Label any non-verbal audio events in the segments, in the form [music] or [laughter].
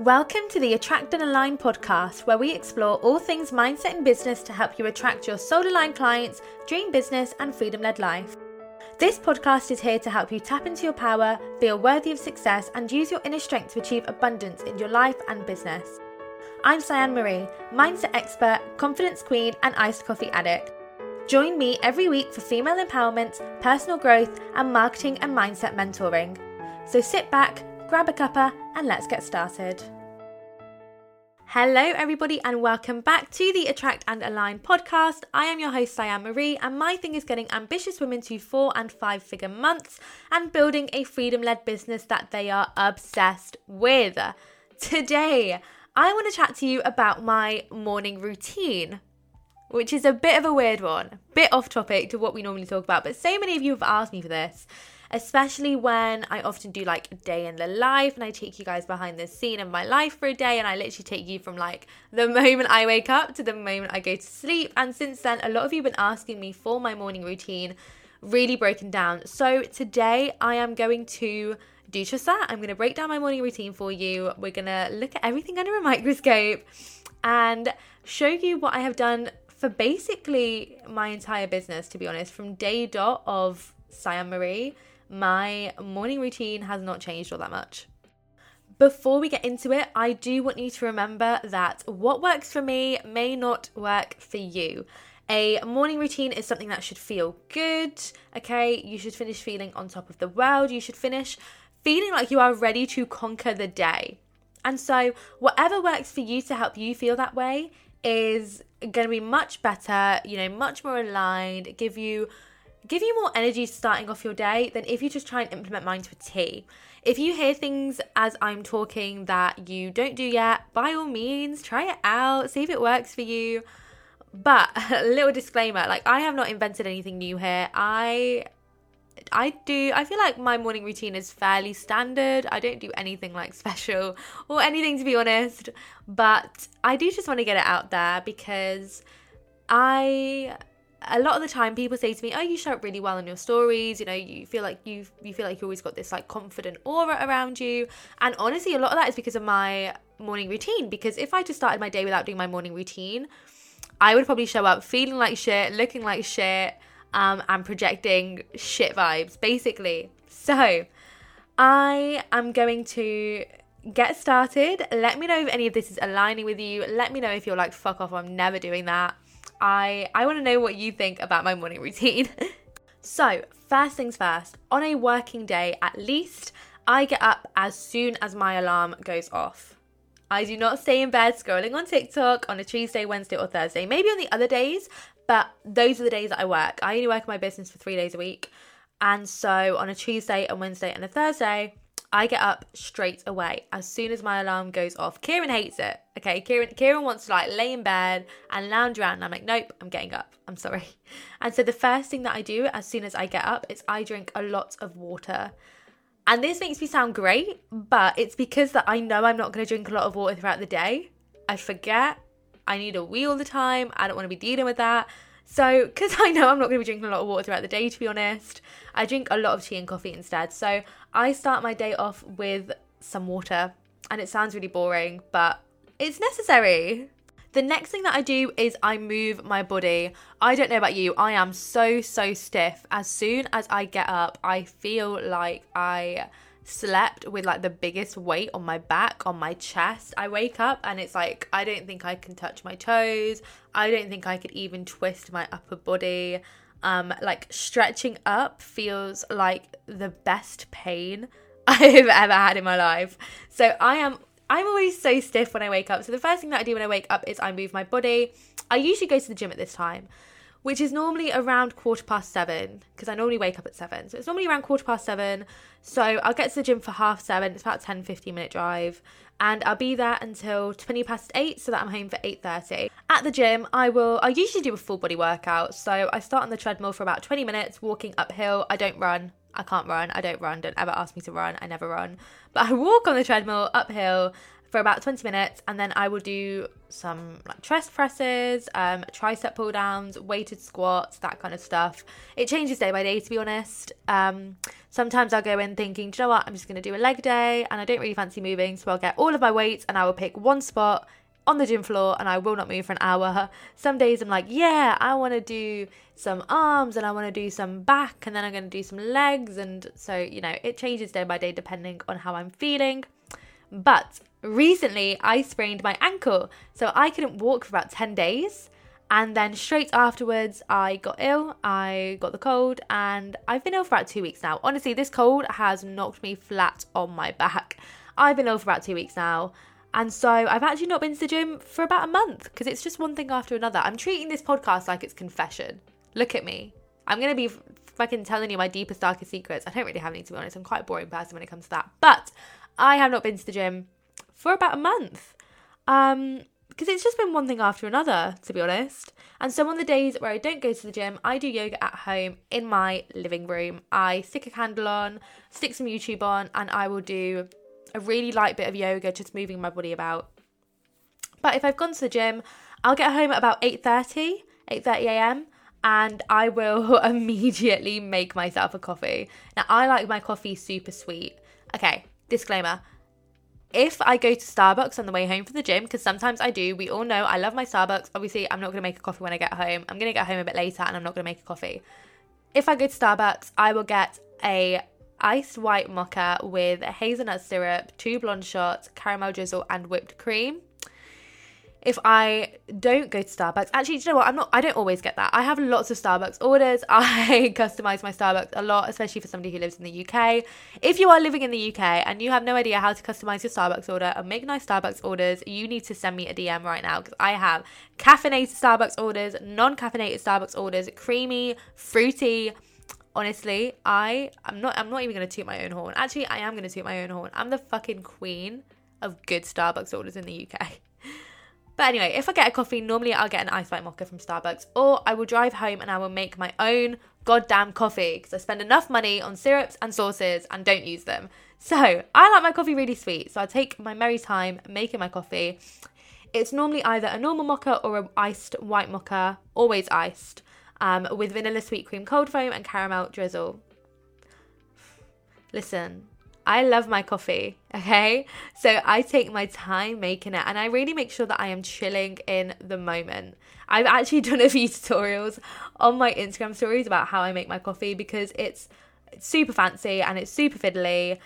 Welcome to the Attract and Align podcast, where we explore all things mindset and business to help you attract your soul aligned clients, dream business, and freedom led life. This podcast is here to help you tap into your power, feel worthy of success, and use your inner strength to achieve abundance in your life and business. I'm Cyan Marie, mindset expert, confidence queen, and iced coffee addict. Join me every week for female empowerment, personal growth, and marketing and mindset mentoring. So sit back, grab a cuppa, and let's get started. Hello, everybody, and welcome back to the Attract and Align podcast. I am your host, Cyan Marie, and my thing is getting ambitious women to four and five figure months and building a freedom led business that they are obsessed with. Today, I want to chat to you about my morning routine, which is a bit of a weird one, bit off topic to what we normally talk about, but so many of you have asked me for this especially when I often do like a day in the life and I take you guys behind the scene of my life for a day and I literally take you from like the [laughs] moment I wake up to the moment I go to sleep. And since then, a lot of you have been asking me for my morning routine really broken down. So today I am going to do just that. I'm going to break down my morning routine for you. We're going to look at everything under a microscope and show you what I have done for basically my entire business, to be honest, from day dot of Cyan Marie my morning routine has not changed all that much. Before we get into it, I do want you to remember that what works for me may not work for you. A morning routine is something that should feel good, okay? You should finish feeling on top of the world. You should finish feeling like you are ready to conquer the day. And so, whatever works for you to help you feel that way is going to be much better, you know, much more aligned, give you give you more energy starting off your day than if you just try and implement mine to a T. If you hear things as I'm talking that you don't do yet, by all means, try it out, see if it works for you. But [laughs] a little disclaimer, like I have not invented anything new here. I I do I feel like my morning routine is fairly standard. I don't do anything like [laughs] special or anything to be honest, but I do just want to get it out there because I a lot of the time people say to me oh you show up really well in your stories you know you feel like you you feel like you always got this like confident aura around you. And honestly a lot of that is because of my morning routine because if i just started my day without doing my morning routine i would probably show up feeling like shit looking like shit um, and projecting shit vibes basically. So i am going to get started. Let me know if any of this is aligning with you. Let me know if you're like fuck off i'm never doing that I I want to know what you think about my morning routine. [laughs] so, first things first, on a working day at least, I get up as soon as my alarm goes off. I do not stay in bed scrolling on TikTok on a Tuesday, Wednesday, or Thursday. Maybe on the other days, but those are the days that I work. I only work in my business for three days a week. And so on a Tuesday, a Wednesday, and a Thursday, I get up straight away as soon as my alarm goes off. Kieran hates it. Okay, Kieran Kieran wants to like lay in bed and lounge around. And I'm like, nope, I'm getting up. I'm sorry. [laughs] And so the first thing that I do as soon as I get up is I drink a lot of water. And this makes me sound great, but it's because that I know I'm not going to drink a lot of water throughout the day. I forget. I need a wee all the time. I don't want to be dealing with that. So, because [laughs] I know I'm not going to be drinking a lot of water throughout the day, to be honest, I drink a lot of tea and coffee instead. So, I start my day off with some water, and it sounds really boring, but it's necessary. The next thing that I do is I move my body. I don't know about you, I am so, so stiff. As soon as I get up, I feel like I slept with like the biggest weight on my back, on my chest. I wake up and it's like, I don't think I can touch my toes. I don't think I could even twist my upper body. Um, like stretching up feels like the best pain [laughs] I've ever had in my life. So I am I'm always so stiff when I wake up. So the first thing that I do when I wake up is I move my body. I usually go to the gym at this time which is normally around quarter past seven because I normally wake up at seven. So it's normally around quarter past seven. So I'll get to the gym for half seven. It's about 10, 15 minute drive. And I'll be there until 20 past eight so that I'm home for 8.30. At the gym, I will, I usually do a full body workout. So I start on the treadmill for about 20 minutes, walking uphill. I don't run. I can't run. I don't run. Don't ever ask me to run. I never run. But I walk on the treadmill uphill for about 20 minutes and then I will do some like chest presses, um, tricep pull downs, weighted squats, that kind of stuff. It changes day by day to be honest. Um, sometimes I'll go in thinking, do you know what, I'm just going to do a leg day and I don't really fancy moving, so I'll get all of my weights and I will pick one spot on the gym floor and I will not move for an hour. Some days I'm like, yeah, I want to do some arms and I want to do some back and then I'm going to do some legs. And so, you know, it changes day by day depending on how I'm feeling. But recently I sprained my ankle, so I couldn't walk for about 10 days. And then straight afterwards, I got ill. I got the cold, and I've been ill for about two weeks now. Honestly, this cold has knocked me flat on my back. I've been ill for about two weeks now. And so I've actually not been to the gym for about a month because it's just one thing after another. I'm treating this podcast like it's confession. Look at me. I'm going to be fucking telling you my deepest, darkest secrets. I don't really have any, to be honest. I'm quite a boring person when it comes to that. But I have not been to the gym for about a month. Um, because it's just been one thing after another, to be honest. And so on the days where I don't go to the gym, I do yoga at home in my living room. I stick a candle on, stick some YouTube on, and I will do a really light bit of yoga, just moving my body about. But if I've gone to the gym, I'll get home at about 8:30, 8:30 a.m. and I will [laughs] immediately make myself a coffee. Now I like my coffee super sweet. Okay, disclaimer if I go to Starbucks on the way home from the gym, because sometimes I do, we all know I love my Starbucks. Obviously, I'm not going to make a coffee when I get home. I'm going to get home a bit later and I'm not going to make a coffee. If I go to Starbucks, I will get a iced white mocha with hazelnut syrup, two blonde shots, caramel drizzle, and whipped cream if I don't go to Starbucks, actually, you know what? I'm not. I don't always get that. I have lots of Starbucks orders. [laughs] I customize my Starbucks a lot, especially for somebody who lives in the UK. If you are living in the UK and you have no idea how to customize your Starbucks order and make nice Starbucks orders, you need to send me a DM right now because I have caffeinated Starbucks orders, non-caffeinated Starbucks orders, creamy, fruity. Honestly, I I'm not I'm not even gonna toot my own horn. Actually, I am gonna toot my own horn. I'm the fucking queen of good Starbucks orders in the UK. [laughs] But anyway, if I get a coffee, normally I'll get an ice white mocha from Starbucks, or I will drive home and I will make my own goddamn coffee because I spend enough money on syrups and sauces and don't use them. So I like my coffee really sweet, so I take my merry time making my coffee. It's normally either a normal mocha or an iced white mocha, always iced, um, with vanilla sweet cream cold foam and caramel drizzle. Listen, I love my coffee, okay? So I take my time making it and I really make sure that I am chilling in the moment. I've actually [laughs] done a few tutorials on my Instagram stories about how I make my coffee because it's super fancy and it's super fiddly.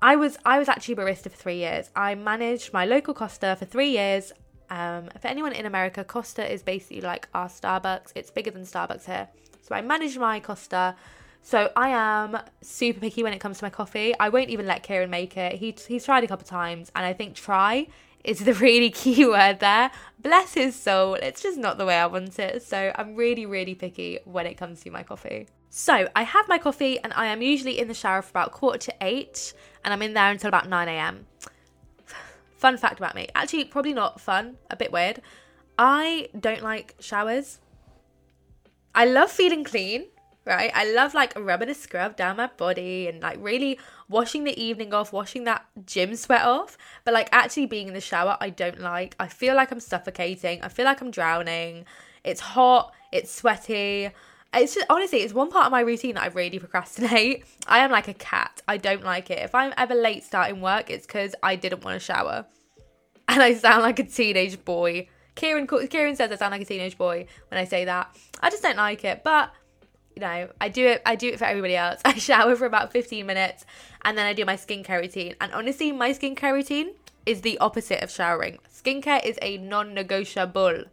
I was I was actually barista for 3 years. I managed my local Costa for 3 years. Um, for anyone in America, Costa is basically like our Starbucks. It's bigger than Starbucks here. So I managed my Costa so I am super picky when it comes to my coffee. I won't even let Kieran make it. He, he's tried a couple times, and I think try is the [laughs] really key word there. Bless his soul. It's just not the way I want it. So I'm really, really picky when it comes to my coffee. So I have my coffee, and I am usually in the shower for about quarter to eight, and I'm in there until about 9 a.m. [sighs] Fun fact about me. Actually, probably not fun, a bit weird. I don't like showers. I love feeling clean right? I love like rubbing a scrub down my body and like really washing the evening off, washing that gym sweat off. But like actually being in the shower, I don't like. I feel like I'm suffocating. I feel like I'm drowning. It's hot, it's sweaty. It's just honestly, it's one part of my routine that I really procrastinate. [laughs] I am like a cat. I don't like it. If I'm ever late starting work, it's because I didn't want to shower. And I sound like a teenage boy. Kieran Kieran says I sound like a teenage boy when I say that. I just don't like it. But you know, I do it I do it for everybody else. [laughs] I shower for about 15 minutes and then I do my skincare routine. And honestly, my skincare routine is the opposite of showering. Skincare is a non-negotiable.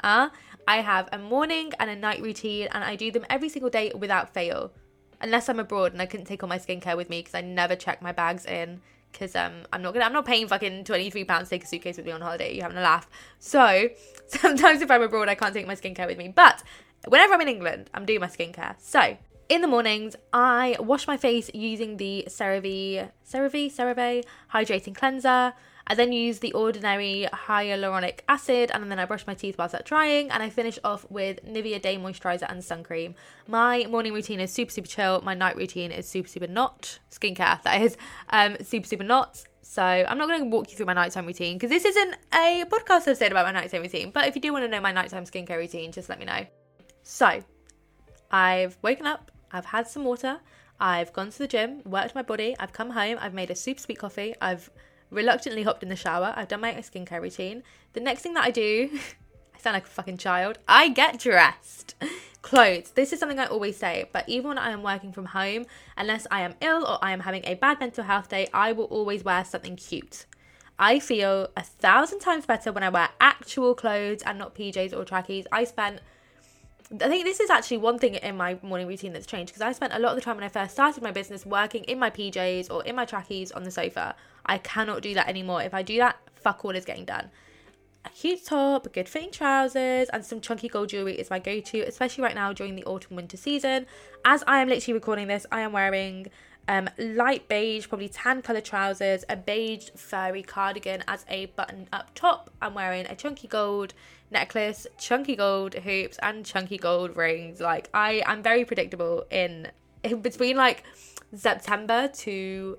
Uh, I have a morning and a night routine and I do them every single day without fail. Unless I'm abroad and I couldn't take all my skincare with me because I never check my bags in because um I'm not gonna I'm not paying fucking 23 pounds to take a suitcase with me on holiday. You having a laugh? So [laughs] sometimes if I'm abroad, I can't take my skincare with me. But whenever I'm in England, I'm doing my skincare. So in the mornings, I wash my face using the CeraVe, CeraVe, CeraVe hydrating cleanser. I then use the ordinary hyaluronic acid and then I brush my teeth whilst that drying and I finish off with Nivea Day Moisturizer and Sun Cream. My morning routine is super, super chill. My night routine is super, super not skincare, [laughs] that is, um, super, super not. So I'm not going to walk you through my nighttime routine because this isn't a podcast episode about my nighttime routine. But if you do want to know my nighttime skincare routine, just let me know. So I've woken up, I've had some water, I've gone to the gym, worked my body, I've come home, I've made a super sweet coffee, I've reluctantly hopped in the shower, I've done my skincare routine. The next thing that I do, [laughs] I sound like a fucking child, I get dressed. Clothes. This is something I always say, but even when I am working from home, unless I am ill or I am having a bad mental health day, I will always wear something cute. I feel a thousand times better when I wear actual clothes and not PJs or trackies. I spent I think this is actually one thing in my morning routine that's changed because I spent a lot of the time when I first started my business working in my PJs or in my trackies on the sofa. I cannot do that anymore. If I do that, fuck all is getting done. A cute top, good fitting trousers, and some chunky gold jewelry is my go to, especially right now during the autumn winter season. As I am literally recording this, I am wearing um, light beige, probably tan colour trousers, a beige furry cardigan as a button up top. I'm wearing a chunky gold necklace, chunky gold hoops, and chunky gold rings. Like I, I'm very predictable in, in between like September to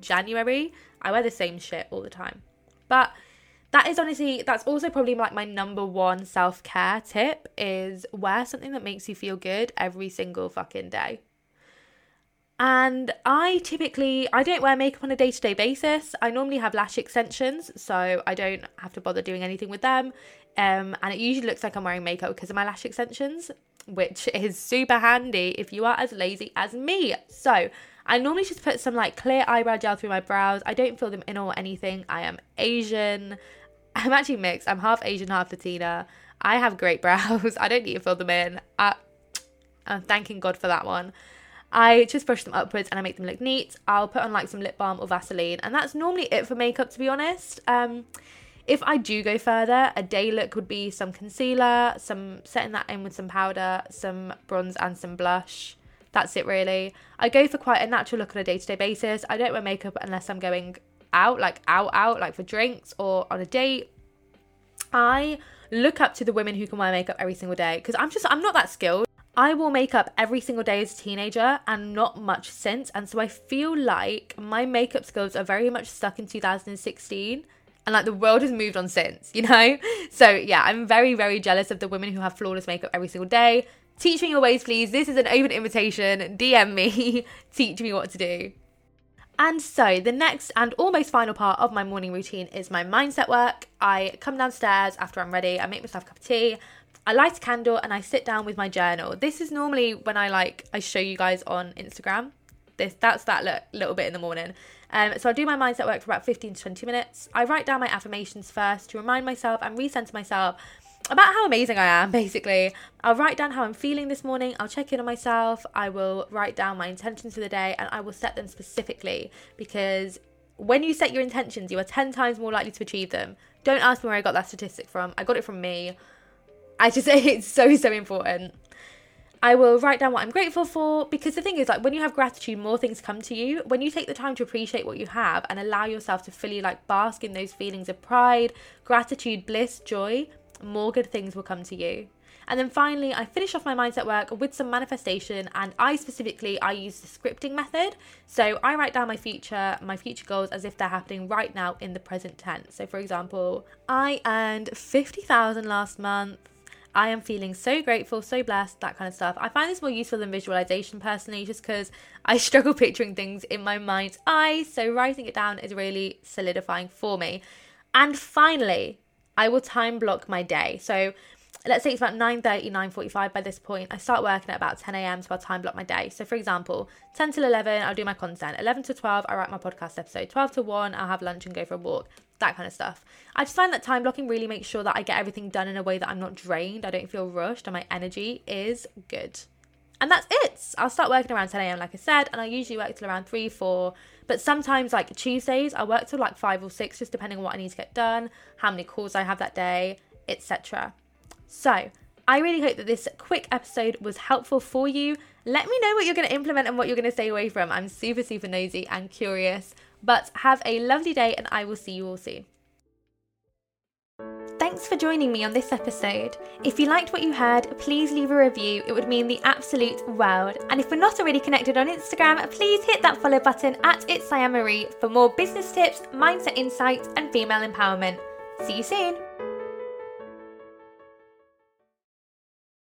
January. I wear the same shit all the time, but that is honestly that's also probably like my number one self-care tip is wear something that makes you feel good every single fucking day and I typically I don't wear makeup on a day-to-day basis. I normally have lash extensions, so I don't have to bother doing anything with them. Um, and it usually looks like I'm wearing makeup because of my lash extensions, which [laughs] is super handy if you are as lazy as me. So I normally just put some like clear eyebrow gel through my brows. I don't fill them in or anything. I am Asian. [laughs] I'm actually mixed. I'm half Asian, half Latina. I have great [laughs] brows. I don't need to fill them in. I, [tsk] I'm thanking God for that one. I just brush them upwards and I make them look neat. I'll put on like some lip balm or Vaseline, and that's normally it for makeup, to be honest. Um, if I do go further, a day look would be some concealer, some setting that in with some powder, some bronze, and some blush. That's it, really. I go for quite a natural look on a day to day basis. I don't wear makeup unless I'm going out, like out, out, like for drinks or on a date. I look up to the women who can wear makeup every single day because I'm just, I'm not that skilled. I wore makeup every single day as a teenager and not much since. And so I feel like my makeup skills are very much stuck in 2016 and like the world has moved on since, you know? [laughs] So yeah, I'm very, very jealous of the women who have flawless makeup every single day. Teach me your ways, please. This is an open invitation. DM me, [laughs] teach me what to do. And so, the next and almost final part of my morning routine is my mindset work. I come downstairs after I'm ready, I make myself a cup of tea, I light a candle and I sit down with my journal. This is normally when I like I show you guys on Instagram. This that's that little, little bit in the morning. Um, so I do my mindset work for about 15 to 20 minutes. I write down my affirmations first to remind myself and recenter myself about how amazing I am, [laughs] basically. I'll write down how I'm feeling this morning. I'll check in on myself. I will write down my intentions for the day and I will set them specifically because when you set your intentions, you are 10 times more likely to achieve them. Don't ask me where I got that statistic from. I got it from me. I just [laughs] say it's so, so important. I will write down what I'm grateful for because the thing is, like, when you have gratitude, more things come to you. When you take the time to appreciate what you have and allow yourself to fully, like, bask in those feelings of pride, gratitude, bliss, joy, more good things will come to you. And then finally, I finish off my mindset work with some manifestation, and I specifically I use the scripting method. So I write down my future, my future goals as if they're happening right now in the present tense. So for example, I earned fifty thousand last month. I am feeling so grateful, so blessed, that kind of stuff. I find this more useful than visualization personally, just because I [laughs] struggle picturing things in my mind's eye. So writing it down is really solidifying for me. And finally, I will time block my day. So let's say it's about 9.30 9.45 by this point i start working at about 10 a.m so i'll time block my day so for example 10 till 11 i'll do my content 11 to 12 i write my podcast episode 12 to 1 i'll have lunch and go for a walk that kind of stuff. I just find that time blocking really makes sure that I get everything done in a way that I'm not drained, I don't feel rushed, and my energy is good. And that's it. I'll start working around 10 a.m. like I said, and I usually work till around 3, 4. But sometimes, like Tuesdays, I work till like 5 or 6, just depending on what I need to get done, how many calls I have that day, etc. So, I really hope that this quick episode was helpful for you. Let me know what you're going to implement and what you're going to stay away from. I'm super, super nosy and curious. But have a lovely day, and I will see you all soon. Thanks for joining me on this episode. If you liked what you heard, please leave a review. It would mean the absolute world. And if we're not already connected on Instagram, please hit that follow button at It's Marie for more business tips, mindset insights, and female empowerment. See you soon.